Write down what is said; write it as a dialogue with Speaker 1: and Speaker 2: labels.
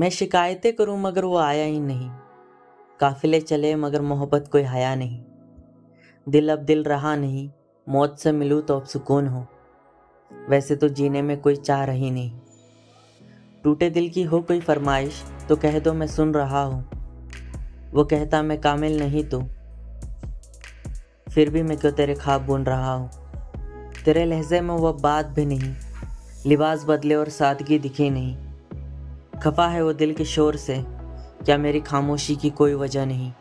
Speaker 1: मैं शिकायतें करूँ, मगर वो आया ही नहीं। काफिले चले, मगर मोहब्बत कोई हया नहीं। दिल अब दिल रहा नहीं, मौत से मिलूं तो अब सुकून हो। वैसे तो जीने में कोई चाह रही नहीं। टूटे दिल की हो कोई फरमाइश तो कह दो मैं सुन रहा हूँ। वो कहता मैं कामिल नहीं तो। फिर भी मैं क्यों तेरे ख्वाब बुन रहा हूँ? तेरे लहजे में वह बात भी नहीं। लिबास बदले और सादगी दिखी नहीं। खफा है वो दिल के शोर से। क्या मेरी खामोशी की कोई वजह नहीं?